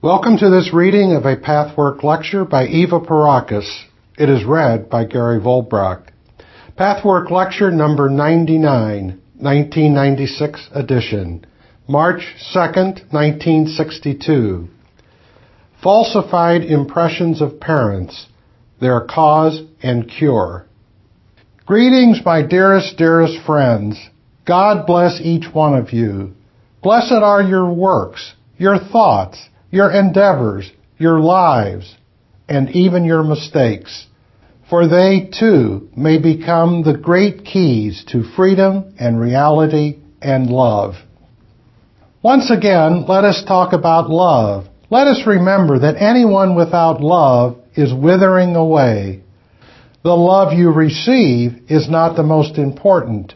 Welcome to this reading of a Pathwork lecture by Eva Pierrakos. It is read by Gary Volbracht. Pathwork lecture number 99, 1996 edition, March 2nd, 1962. Falsified impressions of parents, their cause and cure. Greetings, my dearest, dearest friends. God bless each one of you. Blessed are your works, your thoughts, your endeavors, your lives, and even your mistakes, for they too may become the great keys to freedom and reality and love. Once again, let us talk about love. Let us remember that anyone without love is withering away. The love you receive is not the most important.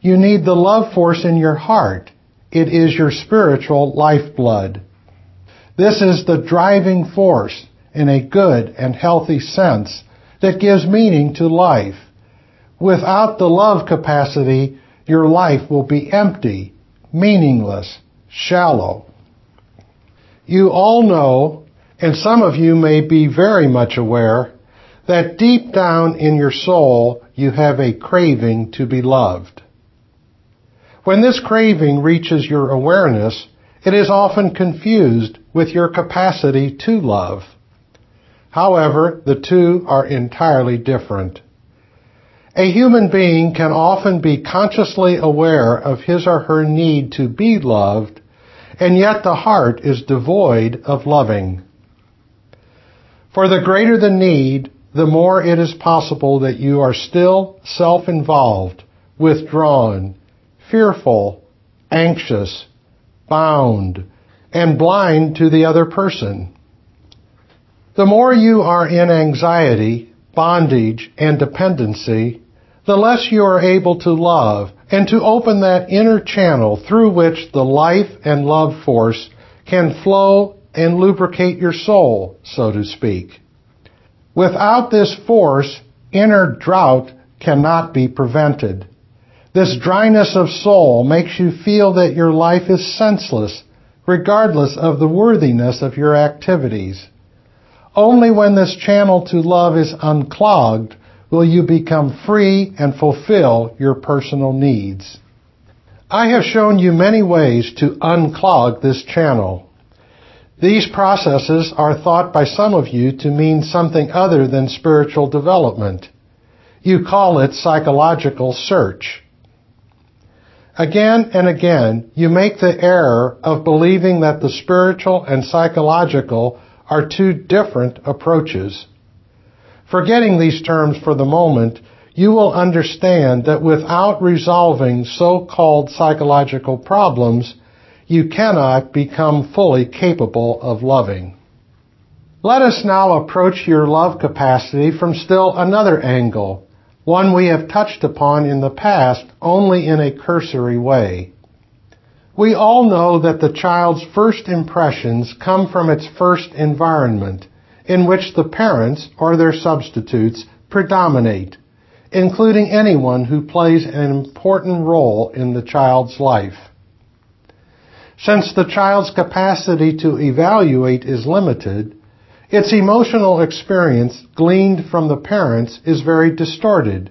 You need the love force in your heart. It is your spiritual lifeblood. This is the driving force in a good and healthy sense that gives meaning to life. Without the love capacity, your life will be empty, meaningless, shallow. You all know, and some of you may be very much aware, that deep down in your soul you have a craving to be loved. When this craving reaches your awareness, it is often confused with your capacity to love. However, the two are entirely different. A human being can often be consciously aware of his or her need to be loved, and yet the heart is devoid of loving. For the greater the need, the more it is possible that you are still self-involved, withdrawn, fearful, anxious, bound, and blind to the other person. The more you are in anxiety, bondage, and dependency, the less you are able to love and to open that inner channel through which the life and love force can flow and lubricate your soul, so to speak. Without this force, inner drought cannot be prevented. This dryness of soul makes you feel that your life is senseless, regardless of the worthiness of your activities. Only when this channel to love is unclogged will you become free and fulfill your personal needs. I have shown you many ways to unclog this channel. These processes are thought by some of you to mean something other than spiritual development. You call it psychological search. Again and again, you make the error of believing that the spiritual and psychological are two different approaches. Forgetting these terms for the moment, you will understand that without resolving so-called psychological problems, you cannot become fully capable of loving. Let us now approach your love capacity from still another angle, one we have touched upon in the past only in a cursory way. We all know that the child's first impressions come from its first environment, in which the parents or their substitutes predominate, including anyone who plays an important role in the child's life. Since the child's capacity to evaluate is limited, its emotional experience gleaned from the parents is very distorted.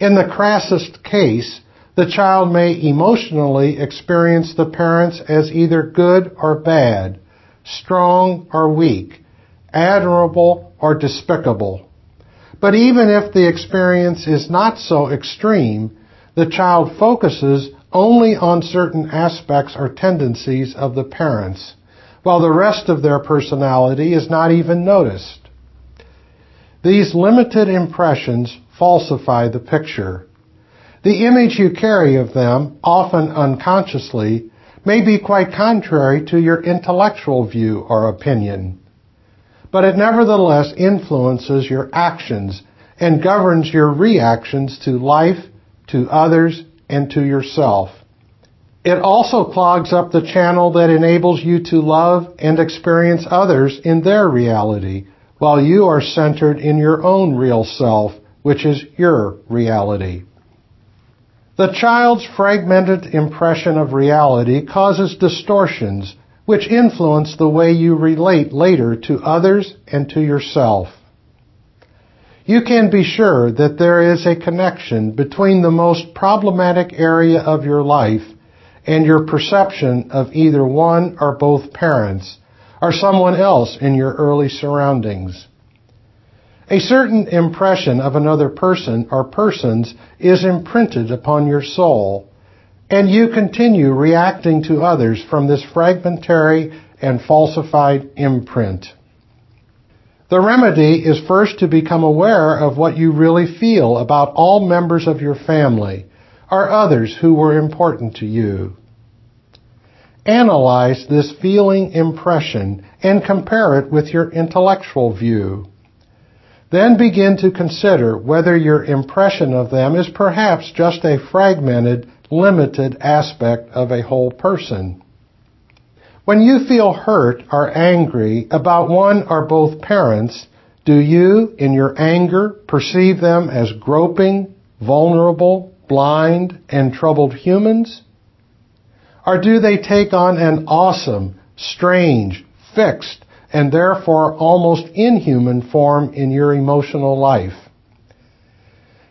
In the crassest case, the child may emotionally experience the parents as either good or bad, strong or weak, admirable or despicable. But even if the experience is not so extreme, the child focuses only on certain aspects or tendencies of the parents while the rest of their personality is not even noticed. These limited impressions falsify the picture. The image you carry of them, often unconsciously, may be quite contrary to your intellectual view or opinion. But it nevertheless influences your actions and governs your reactions to life, to others, and to yourself. It also clogs up the channel that enables you to love and experience others in their reality, while you are centered in your own real self, which is your reality. The child's fragmented impression of reality causes distortions, which influence the way you relate later to others and to yourself. You can be sure that there is a connection between the most problematic area of your life and your perception of either one or both parents or someone else in your early surroundings. A certain impression of another person or persons is imprinted upon your soul, and you continue reacting to others from this fragmentary and falsified imprint. The remedy is first to become aware of what you really feel about all members of your family or others who were important to you. Analyze this feeling impression and compare it with your intellectual view. Then begin to consider whether your impression of them is perhaps just a fragmented, limited aspect of a whole person. When you feel hurt or angry about one or both parents, do you, in your anger, perceive them as groping, vulnerable, blind, and troubled humans? Or do they take on an awesome, strange, fixed, and therefore almost inhuman form in your emotional life?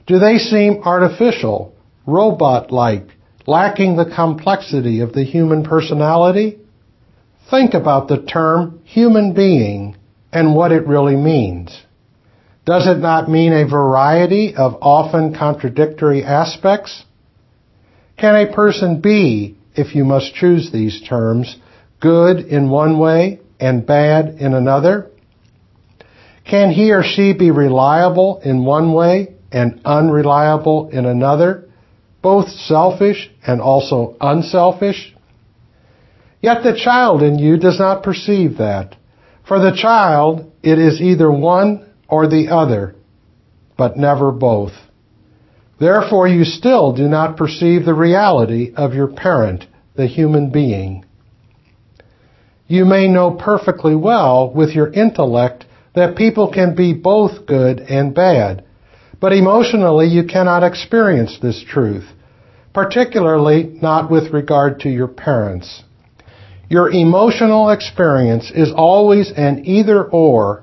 Do they seem artificial, robot-like, lacking the complexity of the human personality? Think about the term human being and what it really means. Does it not mean a variety of often contradictory aspects? Can a person be, if you must choose these terms, good in one way and bad in another? Can he or she be reliable in one way and unreliable in another, both selfish and also unselfish? Yet the child in you does not perceive that. For the child, it is either one or the other, but never both. Therefore, you still do not perceive the reality of your parent, the human being. You may know perfectly well with your intellect that people can be both good and bad, but emotionally you cannot experience this truth, particularly not with regard to your parents. Your emotional experience is always an either or,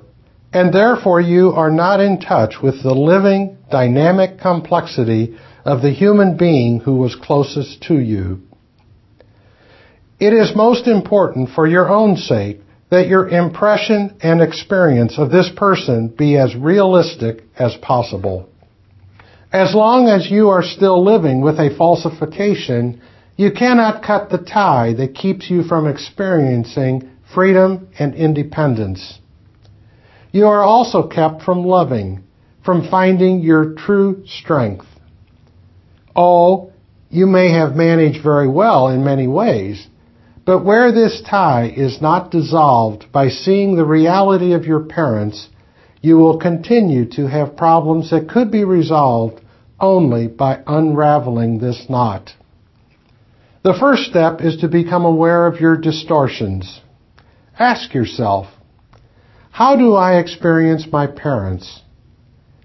and therefore you are not in touch with the living, dynamic complexity of the human being who was closest to you. It is most important for your own sake that your impression and experience of this person be as realistic as possible. As long as you are still living with a falsification, you cannot cut the tie that keeps you from experiencing freedom and independence. You are also kept from loving, from finding your true strength. Oh, you may have managed very well in many ways, but where this tie is not dissolved by seeing the reality of your parents, you will continue to have problems that could be resolved only by unraveling this knot. The first step is to become aware of your distortions. Ask yourself, how do I experience my parents?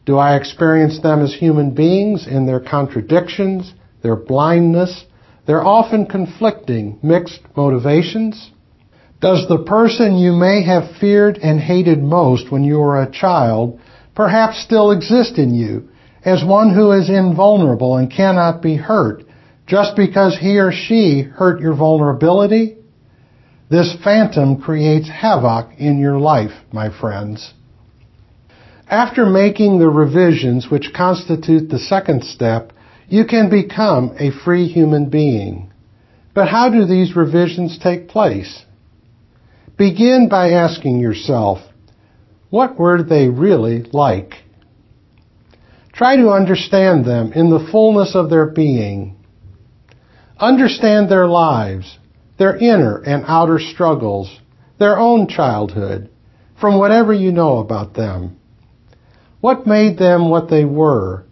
Do I experience them as human beings in their contradictions, their blindness, their often conflicting, mixed motivations? Does the person you may have feared and hated most when you were a child perhaps still exist in you as one who is invulnerable and cannot be hurt just because he or she hurt your vulnerability, this phantom creates havoc in your life, my friends. After making the revisions which constitute the second step, you can become a free human being. But how do these revisions take place? Begin by asking yourself, what were they really like? Try to understand them in the fullness of their being Understand their lives, their inner and outer struggles, their own childhood, from whatever you know about them. What made them what they were?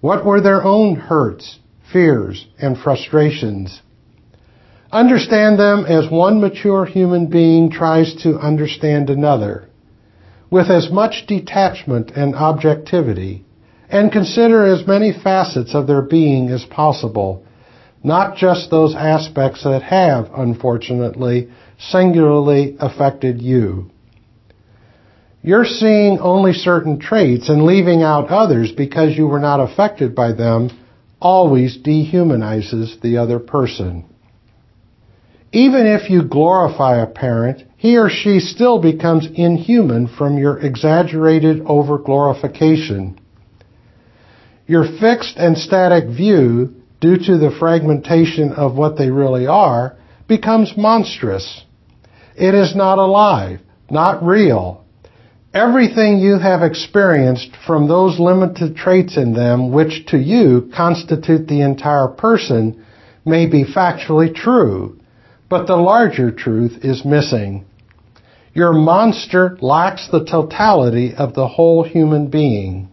What were their own hurts, fears, and frustrations? Understand them as one mature human being tries to understand another, with as much detachment and objectivity, and consider as many facets of their being as possible not just those aspects that have, unfortunately, singularly affected you. You're seeing only certain traits and leaving out others because you were not affected by them always dehumanizes the other person. Even if you glorify a parent, he or she still becomes inhuman from your exaggerated overglorification. Your fixed and static view, due to the fragmentation of what they really are, becomes monstrous. It is not alive, not real. Everything you have experienced from those limited traits in them, which to you constitute the entire person, may be factually true, but the larger truth is missing. Your monster lacks the totality of the whole human being.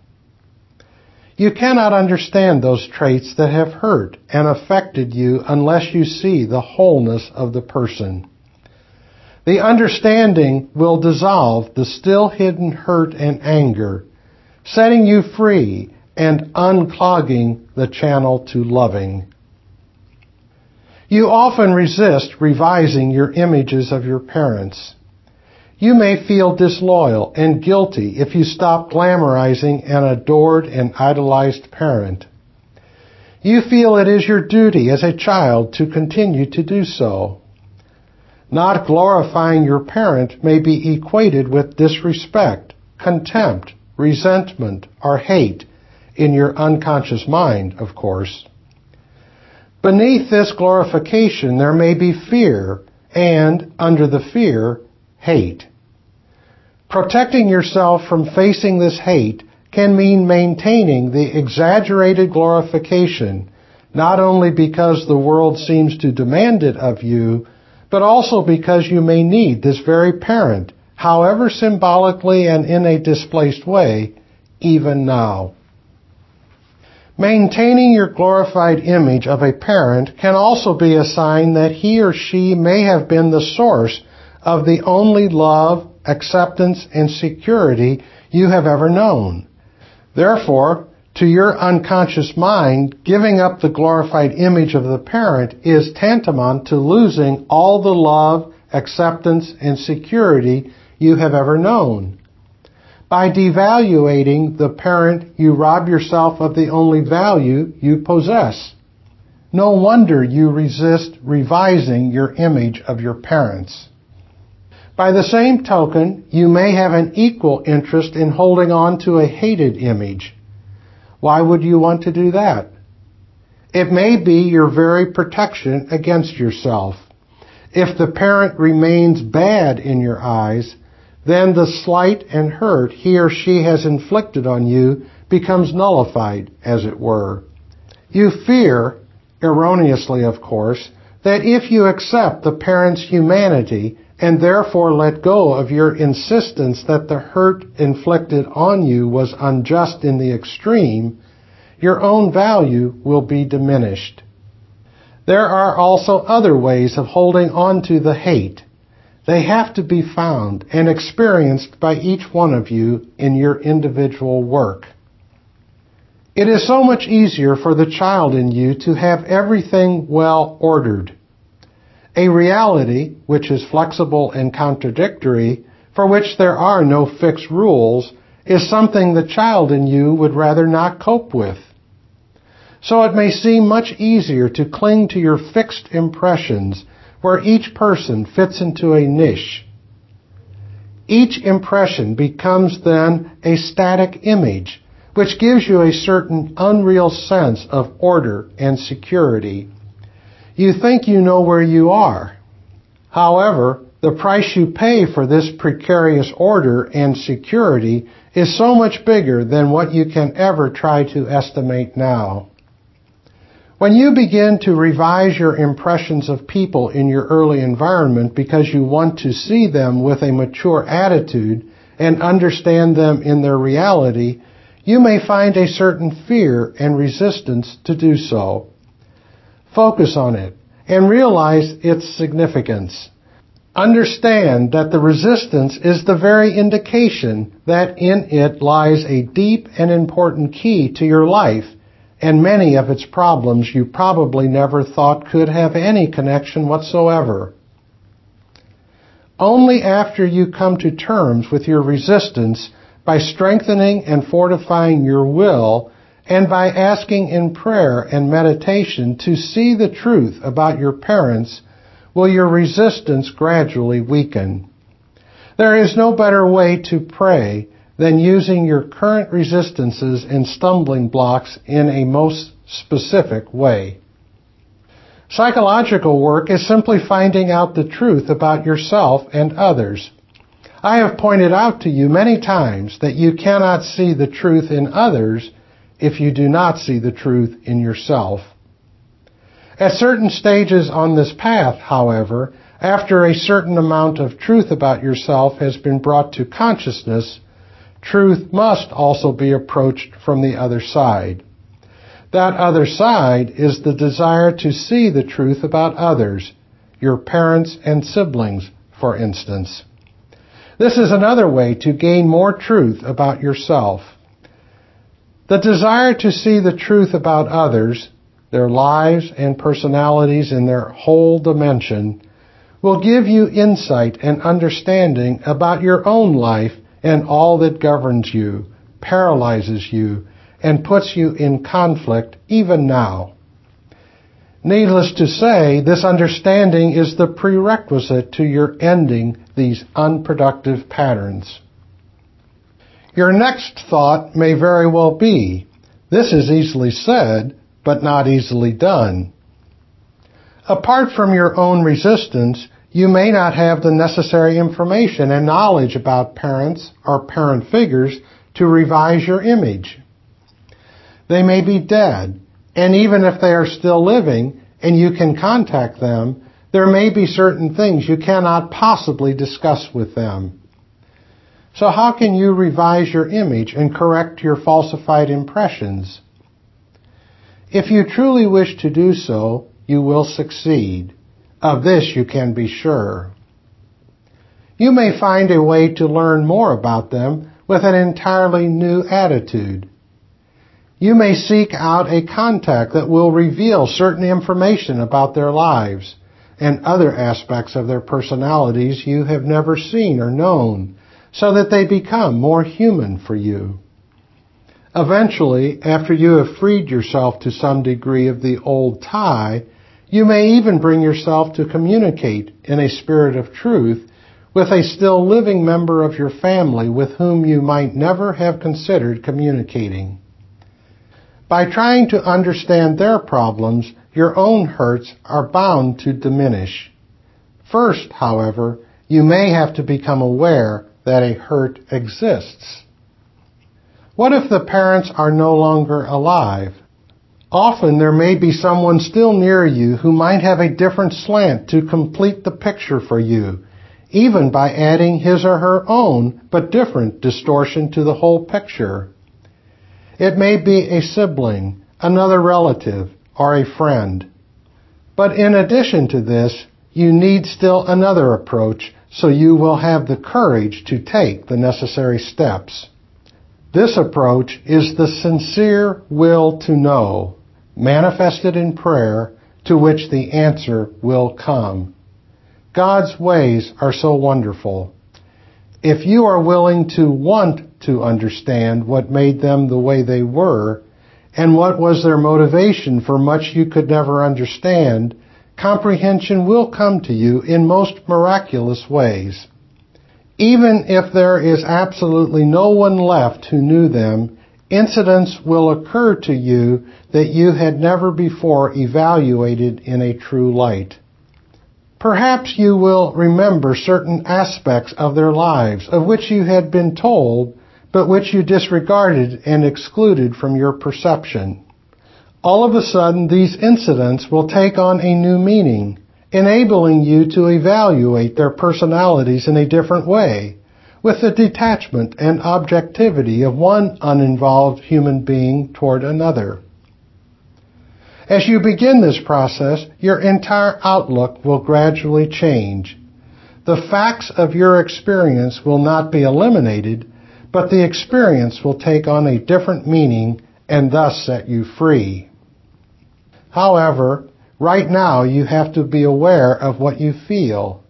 You cannot understand those traits that have hurt and affected you unless you see the wholeness of the person. The understanding will dissolve the still hidden hurt and anger, setting you free and unclogging the channel to loving. You often resist revising your images of your parents. You may feel disloyal and guilty if you stop glamorizing an adored and idolized parent. You feel it is your duty as a child to continue to do so. Not glorifying your parent may be equated with disrespect, contempt, resentment, or hate in your unconscious mind, of course. Beneath this glorification, there may be fear, and under the fear, hate. Protecting yourself from facing this hate can mean maintaining the exaggerated glorification, not only because the world seems to demand it of you, but also because you may need this very parent, however symbolically and in a displaced way, even now. Maintaining your glorified image of a parent can also be a sign that he or she may have been the source of the only love, acceptance, and security you have ever known. Therefore, to your unconscious mind, giving up the glorified image of the parent is tantamount to losing all the love, acceptance, and security you have ever known. By devaluating the parent, you rob yourself of the only value you possess. No wonder you resist revising your image of your parents. By the same token, you may have an equal interest in holding on to a hated image. Why would you want to do that? It may be your very protection against yourself. If the parent remains bad in your eyes, then the slight and hurt he or she has inflicted on you becomes nullified, as it were. You fear, erroneously of course, that if you accept the parent's humanity and therefore let go of your insistence that the hurt inflicted on you was unjust in the extreme, your own value will be diminished. There are also other ways of holding on to the hate they have to be found and experienced by each one of you in your individual work. It is so much easier for the child in you to have everything well ordered. A reality which is flexible and contradictory, for which there are no fixed rules, is something the child in you would rather not cope with. So it may seem much easier to cling to your fixed impressions where each person fits into a niche. Each impression becomes then a static image, which gives you a certain unreal sense of order and security. You think you know where you are. However, the price you pay for this precarious order and security is so much bigger than what you can ever try to estimate now. When you begin to revise your impressions of people in your early environment because you want to see them with a mature attitude and understand them in their reality, you may find a certain fear and resistance to do so. Focus on it and realize its significance. Understand that the resistance is the very indication that in it lies a deep and important key to your life and many of its problems you probably never thought could have any connection whatsoever. Only after you come to terms with your resistance by strengthening and fortifying your will and by asking in prayer and meditation to see the truth about your parents will your resistance gradually weaken. There is no better way to pray than using your current resistances and stumbling blocks in a most specific way. Psychological work is simply finding out the truth about yourself and others. I have pointed out to you many times that you cannot see the truth in others if you do not see the truth in yourself. At certain stages on this path, however, after a certain amount of truth about yourself has been brought to consciousness, truth must also be approached from the other side. That other side is the desire to see the truth about others, your parents and siblings, for instance. This is another way to gain more truth about yourself. The desire to see the truth about others, their lives and personalities in their whole dimension, will give you insight and understanding about your own life and all that governs you, paralyzes you, and puts you in conflict even now. Needless to say, this understanding is the prerequisite to your ending these unproductive patterns. Your next thought may very well be, this is easily said, but not easily done. Apart from your own resistance, you may not have the necessary information and knowledge about parents or parent figures to revise your image. They may be dead, and even if they are still living and you can contact them, there may be certain things you cannot possibly discuss with them. So how can you revise your image and correct your falsified impressions? If you truly wish to do so, you will succeed. Of this you can be sure. You may find a way to learn more about them with an entirely new attitude. You may seek out a contact that will reveal certain information about their lives and other aspects of their personalities you have never seen or known so that they become more human for you. Eventually, after you have freed yourself to some degree of the old tie, you may even bring yourself to communicate in a spirit of truth with a still living member of your family with whom you might never have considered communicating. By trying to understand their problems, your own hurts are bound to diminish. First, however, you may have to become aware that a hurt exists. What if the parents are no longer alive? Often there may be someone still near you who might have a different slant to complete the picture for you, even by adding his or her own but different distortion to the whole picture. It may be a sibling, another relative, or a friend. But in addition to this, you need still another approach so you will have the courage to take the necessary steps. This approach is the sincere will to know, manifested in prayer, to which the answer will come. God's ways are so wonderful. If you are willing to want to understand what made them the way they were and what was their motivation for much you could never understand, comprehension will come to you in most miraculous ways. Even if there is absolutely no one left who knew them, incidents will occur to you that you had never before evaluated in a true light. Perhaps you will remember certain aspects of their lives of which you had been told but which you disregarded and excluded from your perception. All of a sudden, these incidents will take on a new meaning, enabling you to evaluate their personalities in a different way, with the detachment and objectivity of one uninvolved human being toward another. As you begin this process, your entire outlook will gradually change. The facts of your experience will not be eliminated, but the experience will take on a different meaning and thus set you free. However, right now you have to be aware of what you feel.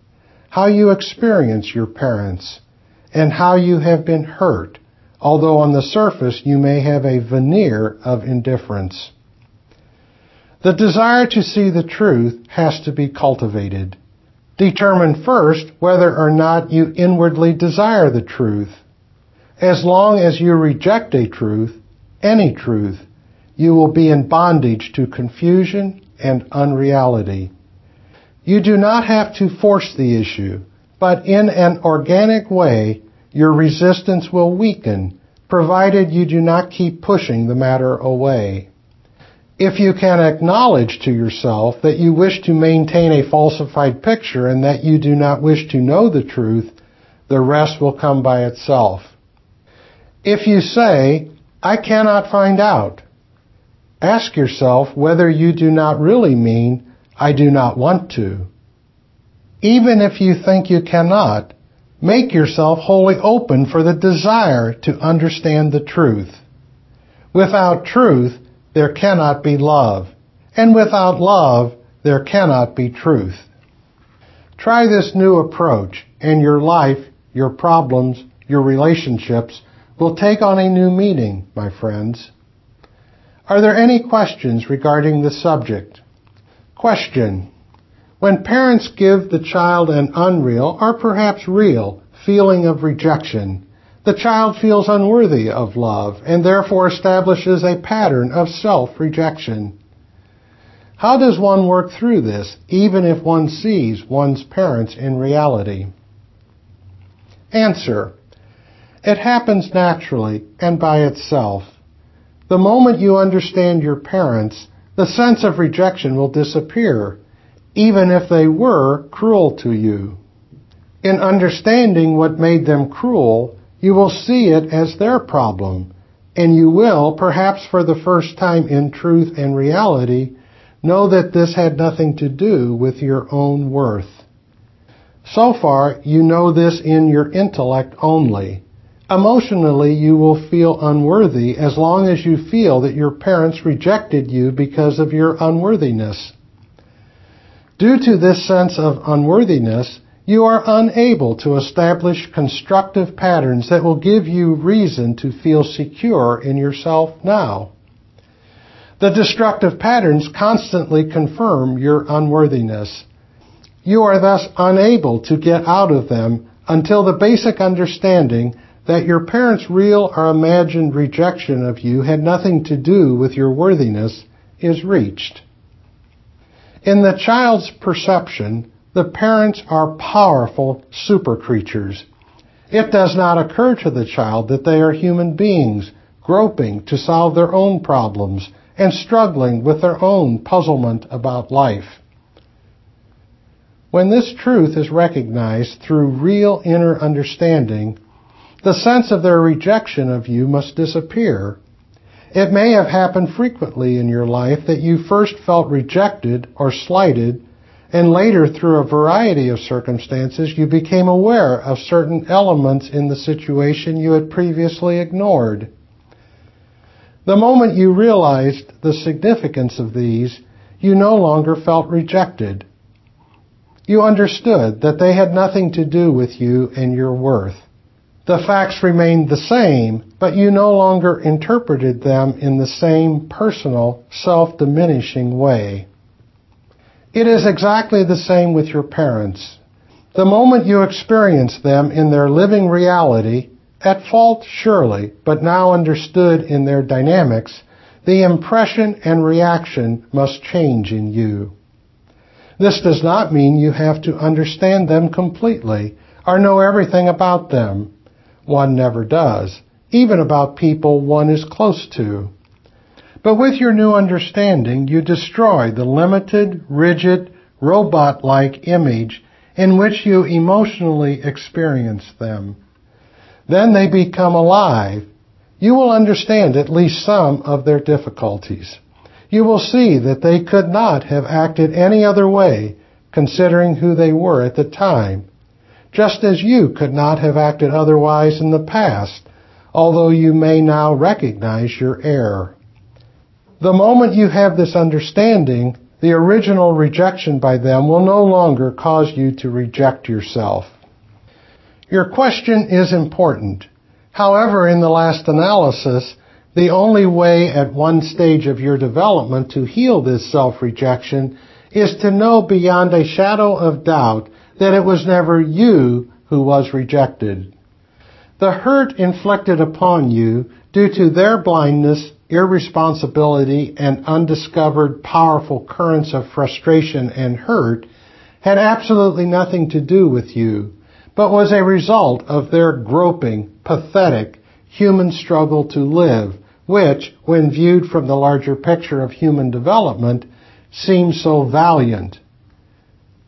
how you experience your parents, and how you have been hurt, although on the surface you may have a veneer of indifference. The desire to see the truth has to be cultivated. Determine first whether or not you inwardly desire the truth. As long as you reject a truth, any truth, you will be in bondage to confusion and unreality. You do not have to force the issue, but in an organic way, your resistance will weaken, provided you do not keep pushing the matter away. If you can acknowledge to yourself that you wish to maintain a falsified picture and that you do not wish to know the truth, the rest will come by itself. If you say, I cannot find out, ask yourself whether you do not really mean, I do not want to. Even if you think you cannot, make yourself wholly open for the desire to understand the truth. Without truth, there cannot be love, and without love, there cannot be truth. Try this new approach, and your life, your problems, your relationships will take on a new meaning, my friends. Are there any questions regarding the subject? Question. When parents give the child an unreal or perhaps real feeling of rejection, the child feels unworthy of love and therefore establishes a pattern of self-rejection. How does one work through this, even if one sees one's parents in reality? Answer. It happens naturally and by itself. The moment you understand your parents, the sense of rejection will disappear, even if they were cruel to you. In understanding what made them cruel, you will see it as their problem, and you will, perhaps for the first time in truth and reality, know that this had nothing to do with your own worth. So far, you know this in your intellect only. Emotionally, you will feel unworthy as long as you feel that your parents rejected you because of your unworthiness. Due to this sense of unworthiness, you are unable to establish constructive patterns that will give you reason to feel secure in yourself now. The destructive patterns constantly confirm your unworthiness. You are thus unable to get out of them until the basic understanding that your parents' real or imagined rejection of you had nothing to do with your worthiness is reached. In the child's perception, the parents are powerful super creatures. It does not occur to the child that they are human beings groping to solve their own problems and struggling with their own puzzlement about life. When this truth is recognized through real inner understanding, the sense of their rejection of you must disappear. It may have happened frequently in your life that you first felt rejected or slighted and later through a variety of circumstances you became aware of certain elements in the situation you had previously ignored. The moment you realized the significance of these, you no longer felt rejected. You understood that they had nothing to do with you and your worth. The facts remained the same, but you no longer interpreted them in the same personal, self-diminishing way. It is exactly the same with your parents. The moment you experience them in their living reality, at fault surely, but now understood in their dynamics, the impression and reaction must change in you. This does not mean you have to understand them completely or know everything about them. One never does, even about people one is close to. But with your new understanding, you destroy the limited, rigid, robot-like image in which you emotionally experience them. Then they become alive. You will understand at least some of their difficulties. You will see that they could not have acted any other way considering who they were at the time, just as you could not have acted otherwise in the past, although you may now recognize your error. The moment you have this understanding, the original rejection by them will no longer cause you to reject yourself. Your question is important. However, in the last analysis, the only way at one stage of your development to heal this self-rejection is to know beyond a shadow of doubt that it was never you who was rejected. The hurt inflicted upon you due to their blindness, irresponsibility, and undiscovered powerful currents of frustration and hurt had absolutely nothing to do with you, but was a result of their groping, pathetic, human struggle to live, which, when viewed from the larger picture of human development, seems so valiant.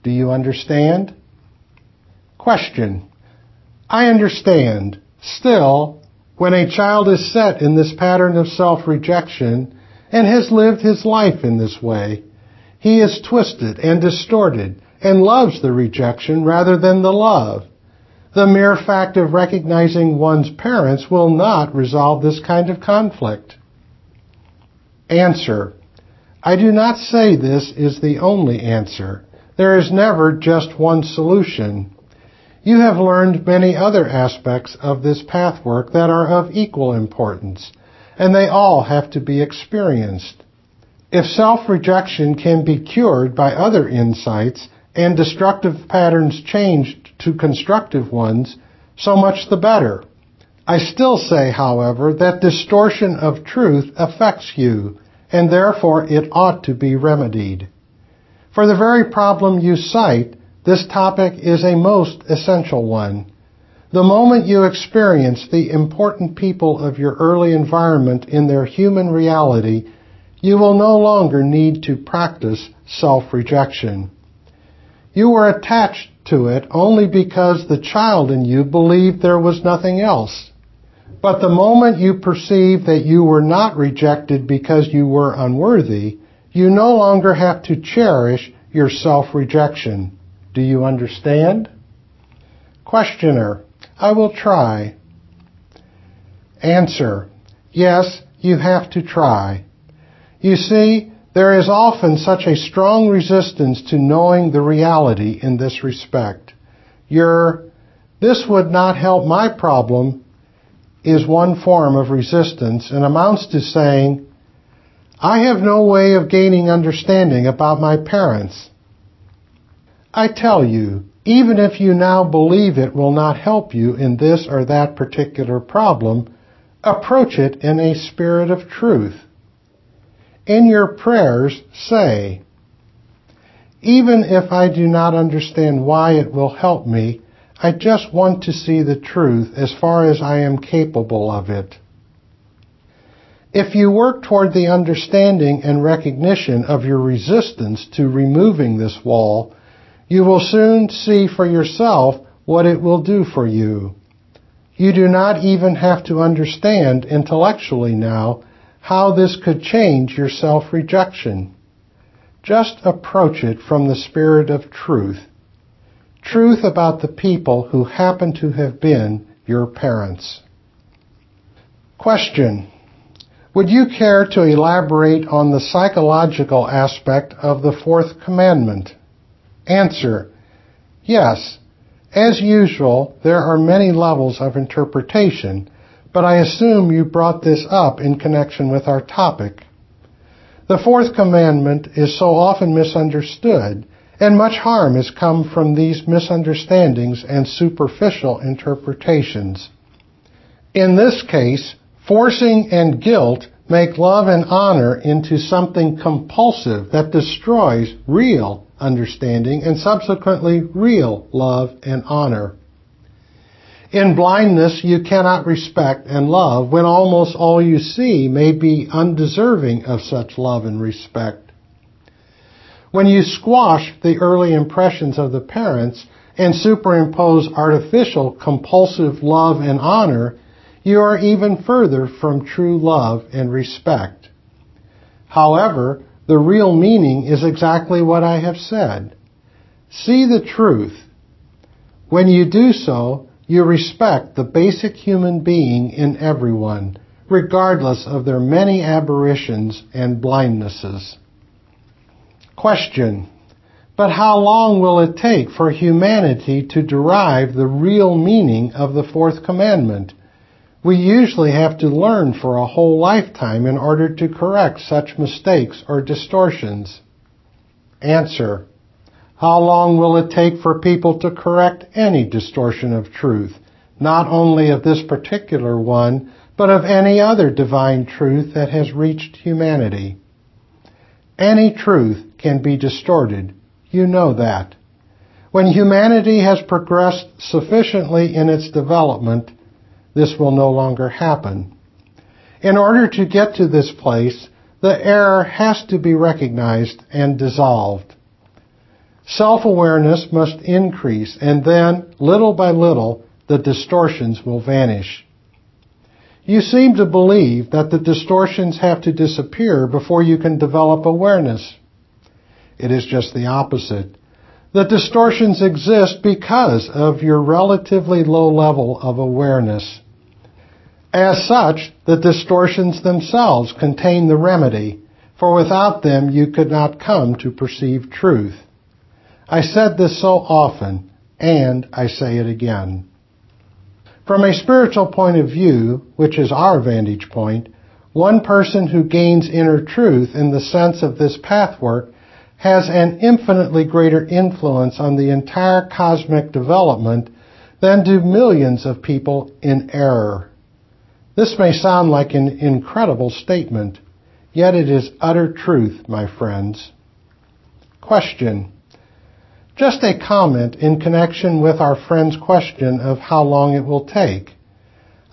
Do you understand? Question. I understand. Still, when a child is set in this pattern of self-rejection and has lived his life in this way, he is twisted and distorted and loves the rejection rather than the love. The mere fact of recognizing one's parents will not resolve this kind of conflict. Answer. I do not say this is the only answer. There is never just one solution. You have learned many other aspects of this pathwork that are of equal importance, and they all have to be experienced. If self-rejection can be cured by other insights and destructive patterns changed to constructive ones, so much the better. I still say, however, that distortion of truth affects you, and therefore it ought to be remedied. For the very problem you cite, this topic is a most essential one. The moment you experience the important people of your early environment in their human reality, you will no longer need to practice self-rejection. You were attached to it only because the child in you believed there was nothing else. But the moment you perceive that you were not rejected because you were unworthy, you no longer have to cherish your self-rejection. Do you understand? Questioner. I will try. Answer. Yes, you have to try. You see, there is often such a strong resistance to knowing the reality in this respect. Your, this would not help my problem is one form of resistance and amounts to saying, I have no way of gaining understanding about my parents. I tell you, even if you now believe it will not help you in this or that particular problem, approach it in a spirit of truth. In your prayers, say, even if I do not understand why it will help me, I just want to see the truth as far as I am capable of it. If you work toward the understanding and recognition of your resistance to removing this wall, you will soon see for yourself what it will do for you. You do not even have to understand intellectually now how this could change your self-rejection. Just approach it from the spirit of truth. Truth about the people who happen to have been your parents. Question. Would you care to elaborate on the psychological aspect of the fourth commandment? Answer. Yes. As usual, there are many levels of interpretation, but I assume you brought this up in connection with our topic. The fourth commandment is so often misunderstood, and much harm has come from these misunderstandings and superficial interpretations. In this case, forcing and guilt make love and honor into something compulsive that destroys real understanding and subsequently real love and honor. In blindness, you cannot respect and love when almost all you see may be undeserving of such love and respect. When you squash the early impressions of the parents and superimpose artificial compulsive love and honor, you are even further from true love and respect. However, the real meaning is exactly what I have said. See the truth. When you do so, you respect the basic human being in everyone, regardless of their many aberrations and blindnesses. Question. But how long will it take for humanity to derive the real meaning of the fourth commandment? We usually have to learn for a whole lifetime in order to correct such mistakes or distortions. Answer. How long will it take for people to correct any distortion of truth, not only of this particular one, but of any other divine truth that has reached humanity? Any truth can be distorted. You know that. When humanity has progressed sufficiently in its development, this will no longer happen. In order to get to this place, the error has to be recognized and dissolved. Self-awareness must increase and then, little by little, the distortions will vanish. You seem to believe that the distortions have to disappear before you can develop awareness. It is just the opposite. The distortions exist because of your relatively low level of awareness. As such, the distortions themselves contain the remedy, for without them you could not come to perceive truth. I said this so often, and I say it again. From a spiritual point of view, which is our vantage point, one person who gains inner truth in the sense of this pathwork has an infinitely greater influence on the entire cosmic development than do millions of people in error. This may sound like an incredible statement, yet it is utter truth, my friends. Question. Just a comment in connection with our friend's question of how long it will take.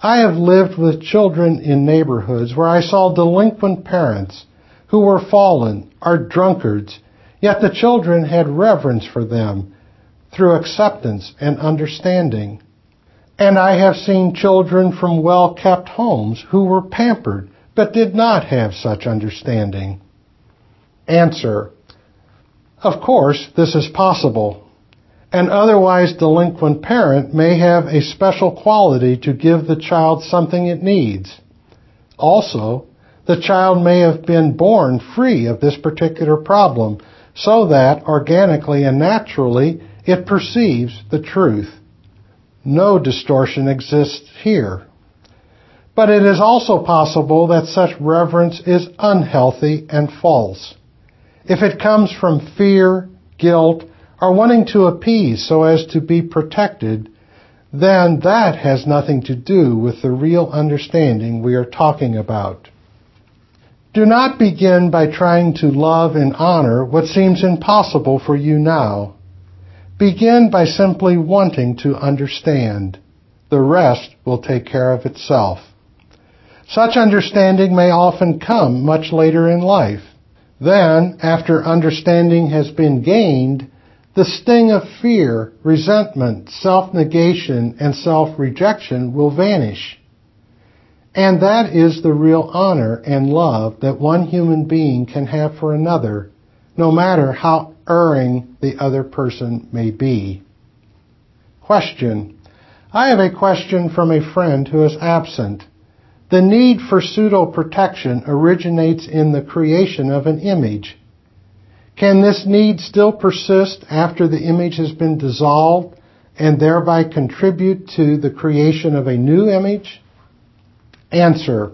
I have lived with children in neighborhoods where I saw delinquent parents who were fallen, are drunkards, yet the children had reverence for them through acceptance and understanding. And I have seen children from well-kept homes who were pampered but did not have such understanding. Answer. Of course, this is possible. An otherwise delinquent parent may have a special quality to give the child something it needs. Also, the child may have been born free of this particular problem so that organically and naturally it perceives the truth. No distortion exists here. But it is also possible that such reverence is unhealthy and false. If it comes from fear, guilt, or wanting to appease so as to be protected, then that has nothing to do with the real understanding we are talking about. Do not begin by trying to love and honor what seems impossible for you now. Begin by simply wanting to understand. The rest will take care of itself. Such understanding may often come much later in life. Then, after understanding has been gained, the sting of fear, resentment, self-negation, and self-rejection will vanish. And that is the real honor and love that one human being can have for another, no matter how erring the other person may be. Question. I have a question from a friend who is absent. The need for pseudo-protection originates in the creation of an image. Can this need still persist after the image has been dissolved and thereby contribute to the creation of a new image? Answer.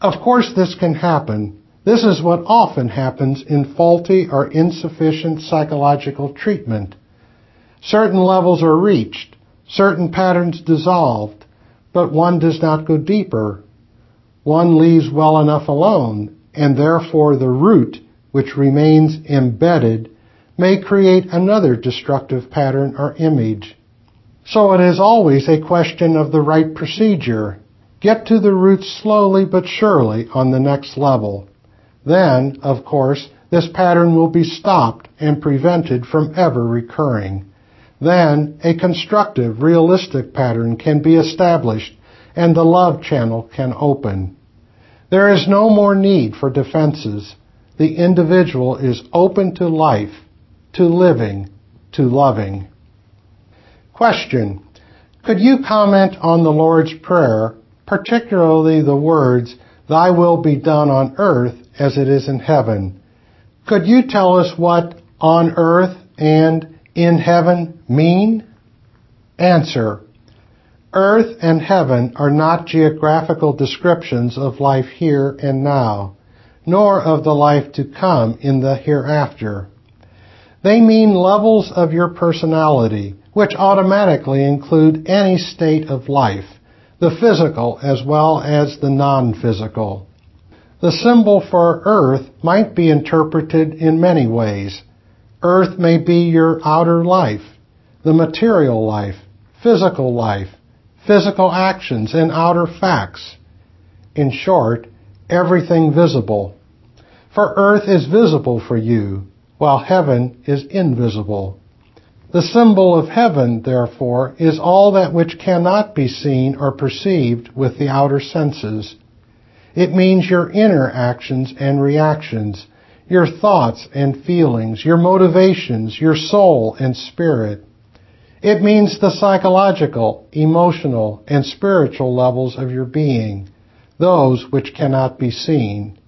Of course this can happen, this is what often happens in faulty or insufficient psychological treatment. Certain levels are reached, certain patterns dissolved, but one does not go deeper. One leaves well enough alone, and therefore the root, which remains embedded, may create another destructive pattern or image. So it is always a question of the right procedure. Get to the root slowly but surely on the next level. Then, of course, this pattern will be stopped and prevented from ever recurring. Then a constructive, realistic pattern can be established and the love channel can open. There is no more need for defenses. The individual is open to life, to living, to loving. Question. Could you comment on the Lord's Prayer, particularly the words, Thy will be done on earth as it is in heaven. Could you tell us what on earth and in heaven mean? Answer. Earth and heaven are not geographical descriptions of life here and now, nor of the life to come in the hereafter. They mean levels of your personality, which automatically include any state of life, the physical as well as the non-physical. The symbol for earth might be interpreted in many ways. Earth may be your outer life, the material life, physical life, physical actions, and outer facts. In short, everything visible. For earth is visible for you, while heaven is invisible. The symbol of heaven, therefore, is all that which cannot be seen or perceived with the outer senses. It means your inner actions and reactions, your thoughts and feelings, your motivations, your soul and spirit. It means the psychological, emotional, and spiritual levels of your being, those which cannot be seen.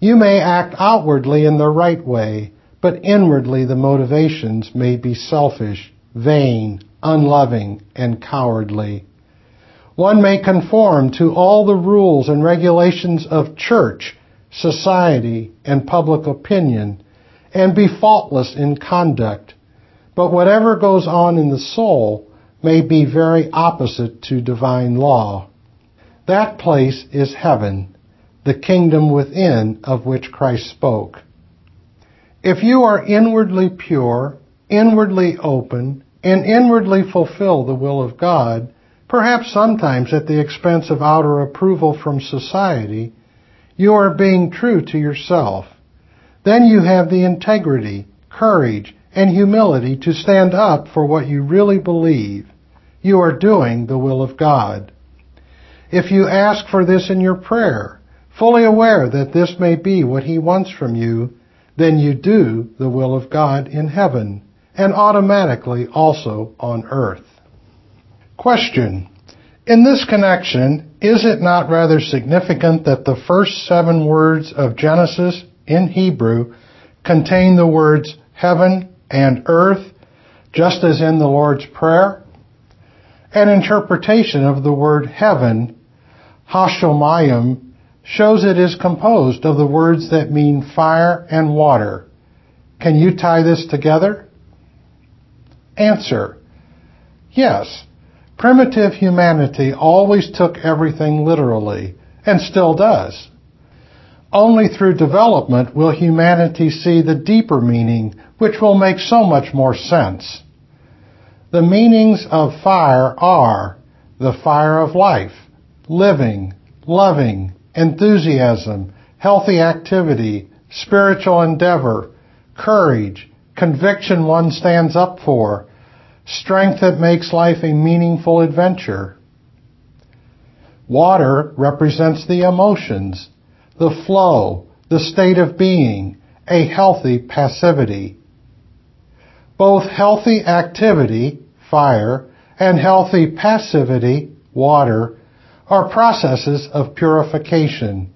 You may act outwardly in the right way, but inwardly the motivations may be selfish, vain, unloving, and cowardly. One may conform to all the rules and regulations of church, society, and public opinion, and be faultless in conduct. But whatever goes on in the soul may be very opposite to divine law. That place is heaven, the kingdom within of which Christ spoke. If you are inwardly pure, inwardly open, and inwardly fulfill the will of God, perhaps sometimes at the expense of outer approval from society, you are being true to yourself. Then you have the integrity, courage, and humility to stand up for what you really believe. You are doing the will of God. If you ask for this in your prayer, fully aware that this may be what He wants from you, then you do the will of God in heaven and automatically also on earth. Question. In this connection, is it not rather significant that the first seven words of Genesis in Hebrew contain the words heaven and earth, just as in the Lord's Prayer? An interpretation of the word heaven, hashomayim, shows it is composed of the words that mean fire and water. Can you tie this together? Answer. Yes. Primitive humanity always took everything literally, and still does. Only through development will humanity see the deeper meaning, which will make so much more sense. The meanings of fire are the fire of life, living, loving, enthusiasm, healthy activity, spiritual endeavor, courage, conviction one stands up for, strength that makes life a meaningful adventure. Water represents the emotions, the flow, the state of being, a healthy passivity. Both healthy activity, fire, and healthy passivity, water, are processes of purification.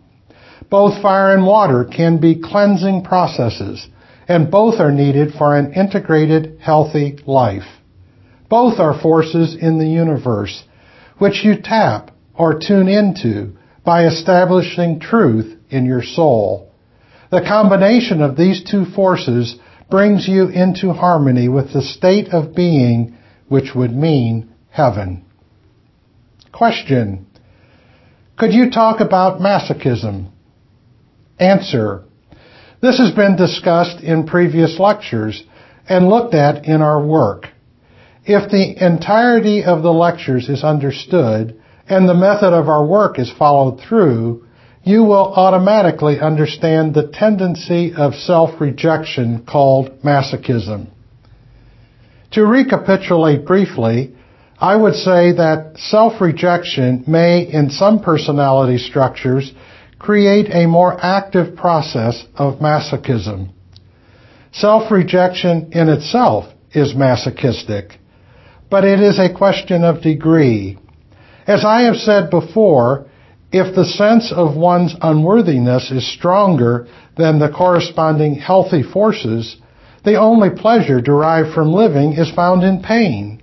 Both fire and water can be cleansing processes, and both are needed for an integrated, healthy life. Both are forces in the universe, which you tap or tune into by establishing truth in your soul. The combination of these two forces brings you into harmony with the state of being which would mean heaven. Question. Could you talk about masochism? Answer. This has been discussed in previous lectures and looked at in our work. If the entirety of the lectures is understood and the method of our work is followed through, you will automatically understand the tendency of self-rejection called masochism. To recapitulate briefly, I would say that self-rejection may, in some personality structures, create a more active process of masochism. Self-rejection in itself is masochistic, but it is a question of degree. As I have said before, If the sense of one's unworthiness is stronger than the corresponding healthy forces, the only pleasure derived from living is found in pain.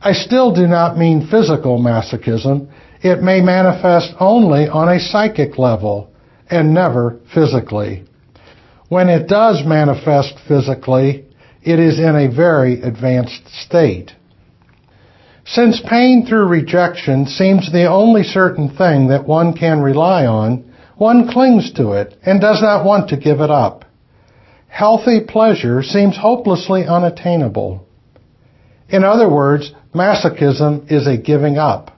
I still do not mean physical masochism. It may manifest only on a psychic level and never physically. When it does manifest physically, it is in a very advanced state. Since pain through rejection seems the only certain thing that one can rely on, one clings to it and does not want to give it up. Healthy pleasure seems hopelessly unattainable. In other words, masochism is a giving up.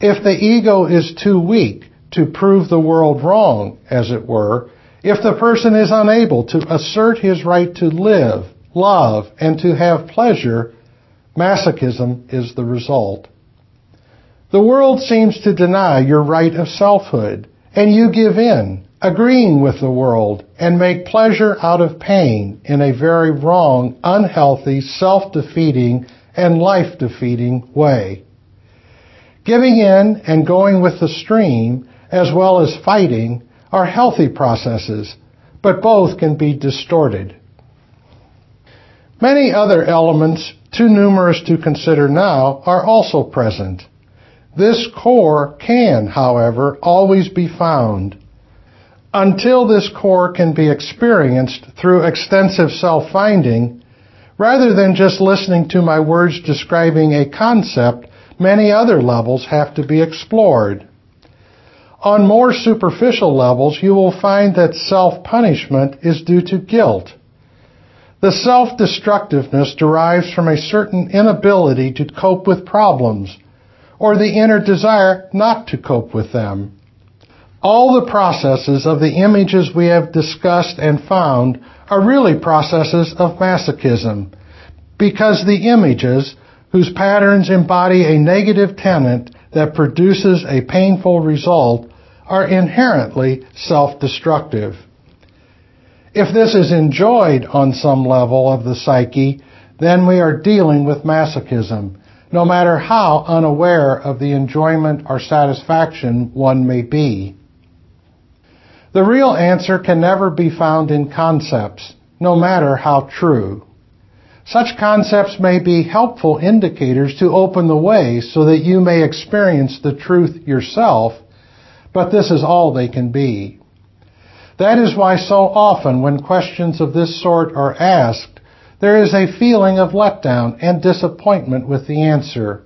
If the ego is too weak to prove the world wrong, as it were, if the person is unable to assert his right to live, love, and to have pleasure, masochism is the result. The world seems to deny your right of selfhood, and you give in, agreeing with the world, and make pleasure out of pain in a very wrong, unhealthy, self-defeating, and life-defeating way. Giving in and going with the stream, as well as fighting, are healthy processes, but both can be distorted. Many other elements, too numerous to consider now, are also present. This core can, however, always be found. Until this core can be experienced through extensive self-finding, rather than just listening to my words describing a concept, many other levels have to be explored. On more superficial levels, you will find that self-punishment is due to guilt. The self-destructiveness derives from a certain inability to cope with problems, or the inner desire not to cope with them. All the processes of the images we have discussed and found are really processes of masochism, because the images, whose patterns embody a negative tenet that produces a painful result, are inherently self-destructive. If this is enjoyed on some level of the psyche, then we are dealing with masochism, no matter how unaware of the enjoyment or satisfaction one may be. The real answer can never be found in concepts, no matter how true. Such concepts may be helpful indicators to open the way so that you may experience the truth yourself but this is all they can be. That is why so often when questions of this sort are asked, there is a feeling of letdown and disappointment with the answer.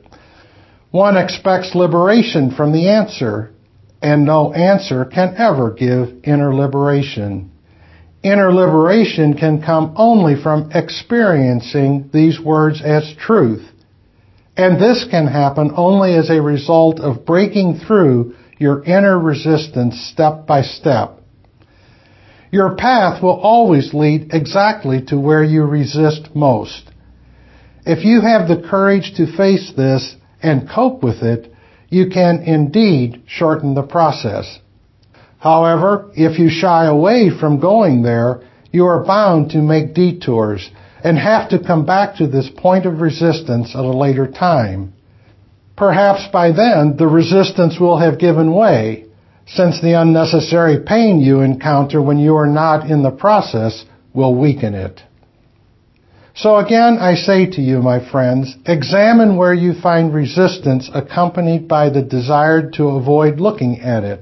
One expects liberation from the answer, and no answer can ever give inner liberation. Inner liberation can come only from experiencing these words as truth. And this can happen only as a result of breaking through your inner resistance step by step. Your path will always lead exactly to where you resist most. If you have the courage to face this and cope with it, you can indeed shorten the process. However, if you shy away from going there, you are bound to make detours and have to come back to this point of resistance at a later time. Perhaps by then the resistance will have given way, since the unnecessary pain you encounter when you are not in the process will weaken it. So again, I say to you, my friends, examine where you find resistance accompanied by the desire to avoid looking at it.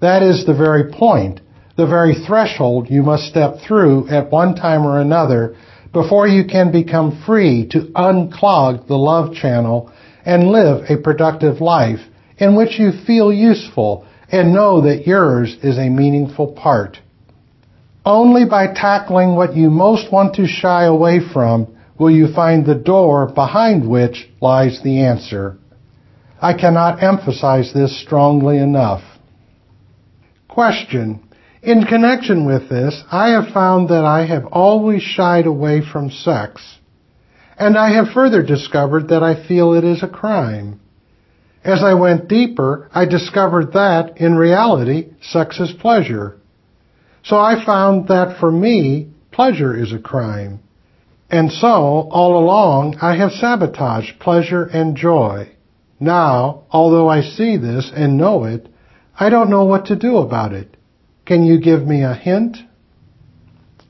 That is the very point, the very threshold you must step through at one time or another before you can become free to unclog the love channel and live a productive life in which you feel useful and know that yours is a meaningful part. Only by tackling what you most want to shy away from will you find the door behind which lies the answer. I cannot emphasize this strongly enough. Question. In connection with this, I have found that I have always shied away from sex and I have further discovered that I feel it is a crime. As I went deeper, I discovered that, in reality, sex is pleasure. So I found that for me, pleasure is a crime. And so, all along, I have sabotaged pleasure and joy. Now, although I see this and know it, I don't know what to do about it. Can you give me a hint?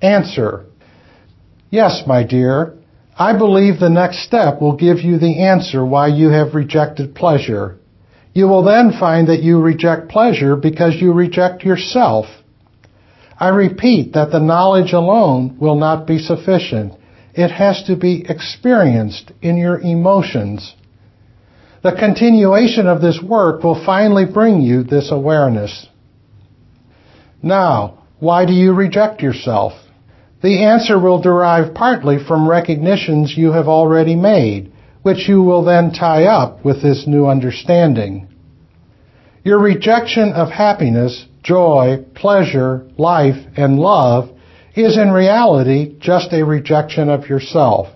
Answer. Yes, my dear. I believe the next step will give you the answer why you have rejected pleasure. You will then find that you reject pleasure because you reject yourself. I repeat that the knowledge alone will not be sufficient. It has to be experienced in your emotions. The continuation of this work will finally bring you this awareness. Now, why do you reject yourself? The answer will derive partly from recognitions you have already made, which you will then tie up with this new understanding. Your rejection of happiness, joy, pleasure, life, and love is in reality just a rejection of yourself.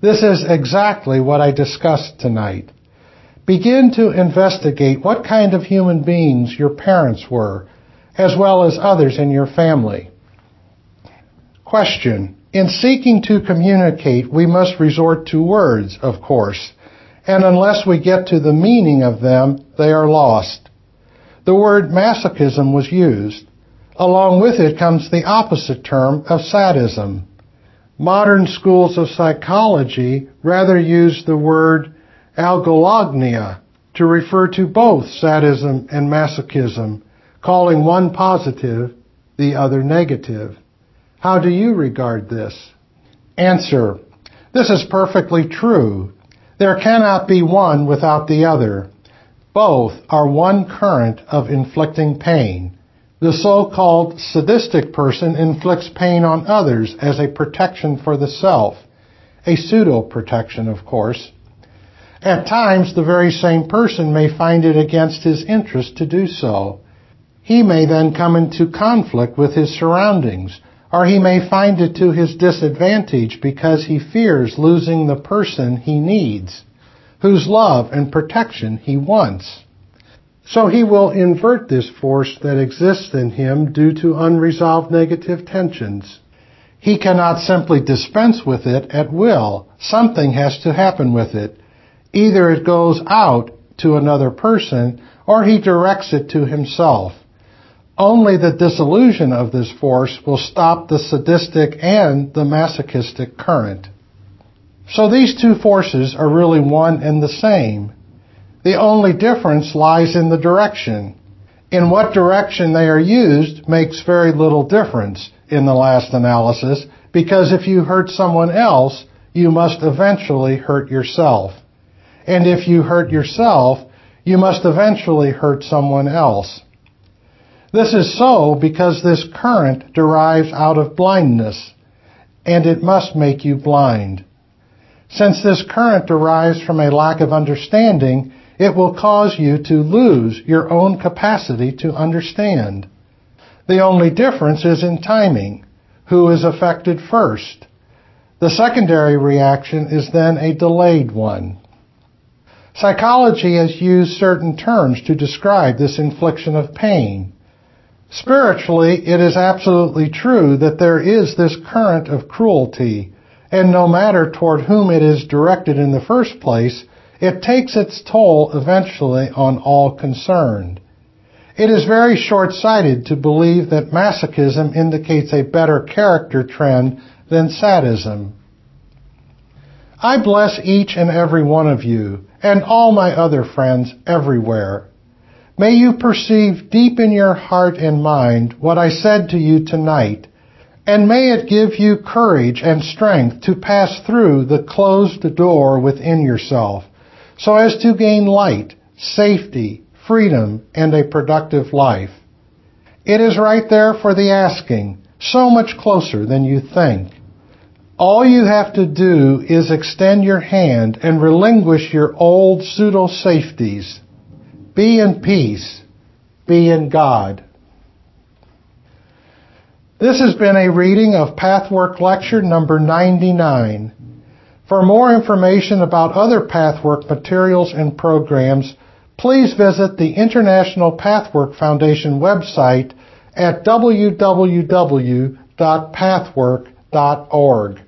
This is exactly what I discussed tonight. Begin to investigate what kind of human beings your parents were, as well as others in your family. Question. In seeking to communicate, we must resort to words, of course, and unless we get to the meaning of them, they are lost. The word masochism was used. Along with it comes the opposite term of sadism. Modern schools of psychology rather use the word algolagnia to refer to both sadism and masochism, calling one positive, the other negative. How do you regard this? Answer. This is perfectly true. There cannot be one without the other. Both are one current of inflicting pain. The so-called sadistic person inflicts pain on others as a protection for the self. A pseudo-protection, of course. At times, the very same person may find it against his interest to do so. He may then come into conflict with his surroundings, or he may find it to his disadvantage because he fears losing the person he needs, whose love and protection he wants. So he will invert this force that exists in him due to unresolved negative tensions. He cannot simply dispense with it at will. Something has to happen with it. Either it goes out to another person or he directs it to himself. Only the dissolution of this force will stop the sadistic and the masochistic current. So these two forces are really one and the same. The only difference lies in the direction. In what direction they are used makes very little difference in the last analysis because if you hurt someone else, you must eventually hurt yourself. And if you hurt yourself, you must eventually hurt someone else. This is so because this current derives out of blindness, and it must make you blind. Since this current derives from a lack of understanding, it will cause you to lose your own capacity to understand. The only difference is in timing. Who is affected first? The secondary reaction is then a delayed one. Psychology has used certain terms to describe this infliction of pain. Spiritually, it is absolutely true that there is this current of cruelty, and no matter toward whom it is directed in the first place, it takes its toll eventually on all concerned. It is very short-sighted to believe that masochism indicates a better character trend than sadism. I bless each and every one of you and all my other friends everywhere May you perceive deep in your heart and mind what I said to you tonight, and may it give you courage and strength to pass through the closed door within yourself, so as to gain light, safety, freedom, and a productive life. It is right there for the asking, so much closer than you think. All you have to do is extend your hand and relinquish your old pseudo safeties be in peace. Be in God. This has been a reading of Pathwork Lecture number 99. For more information about other Pathwork materials and programs, please visit the International Pathwork Foundation website at www.pathwork.org.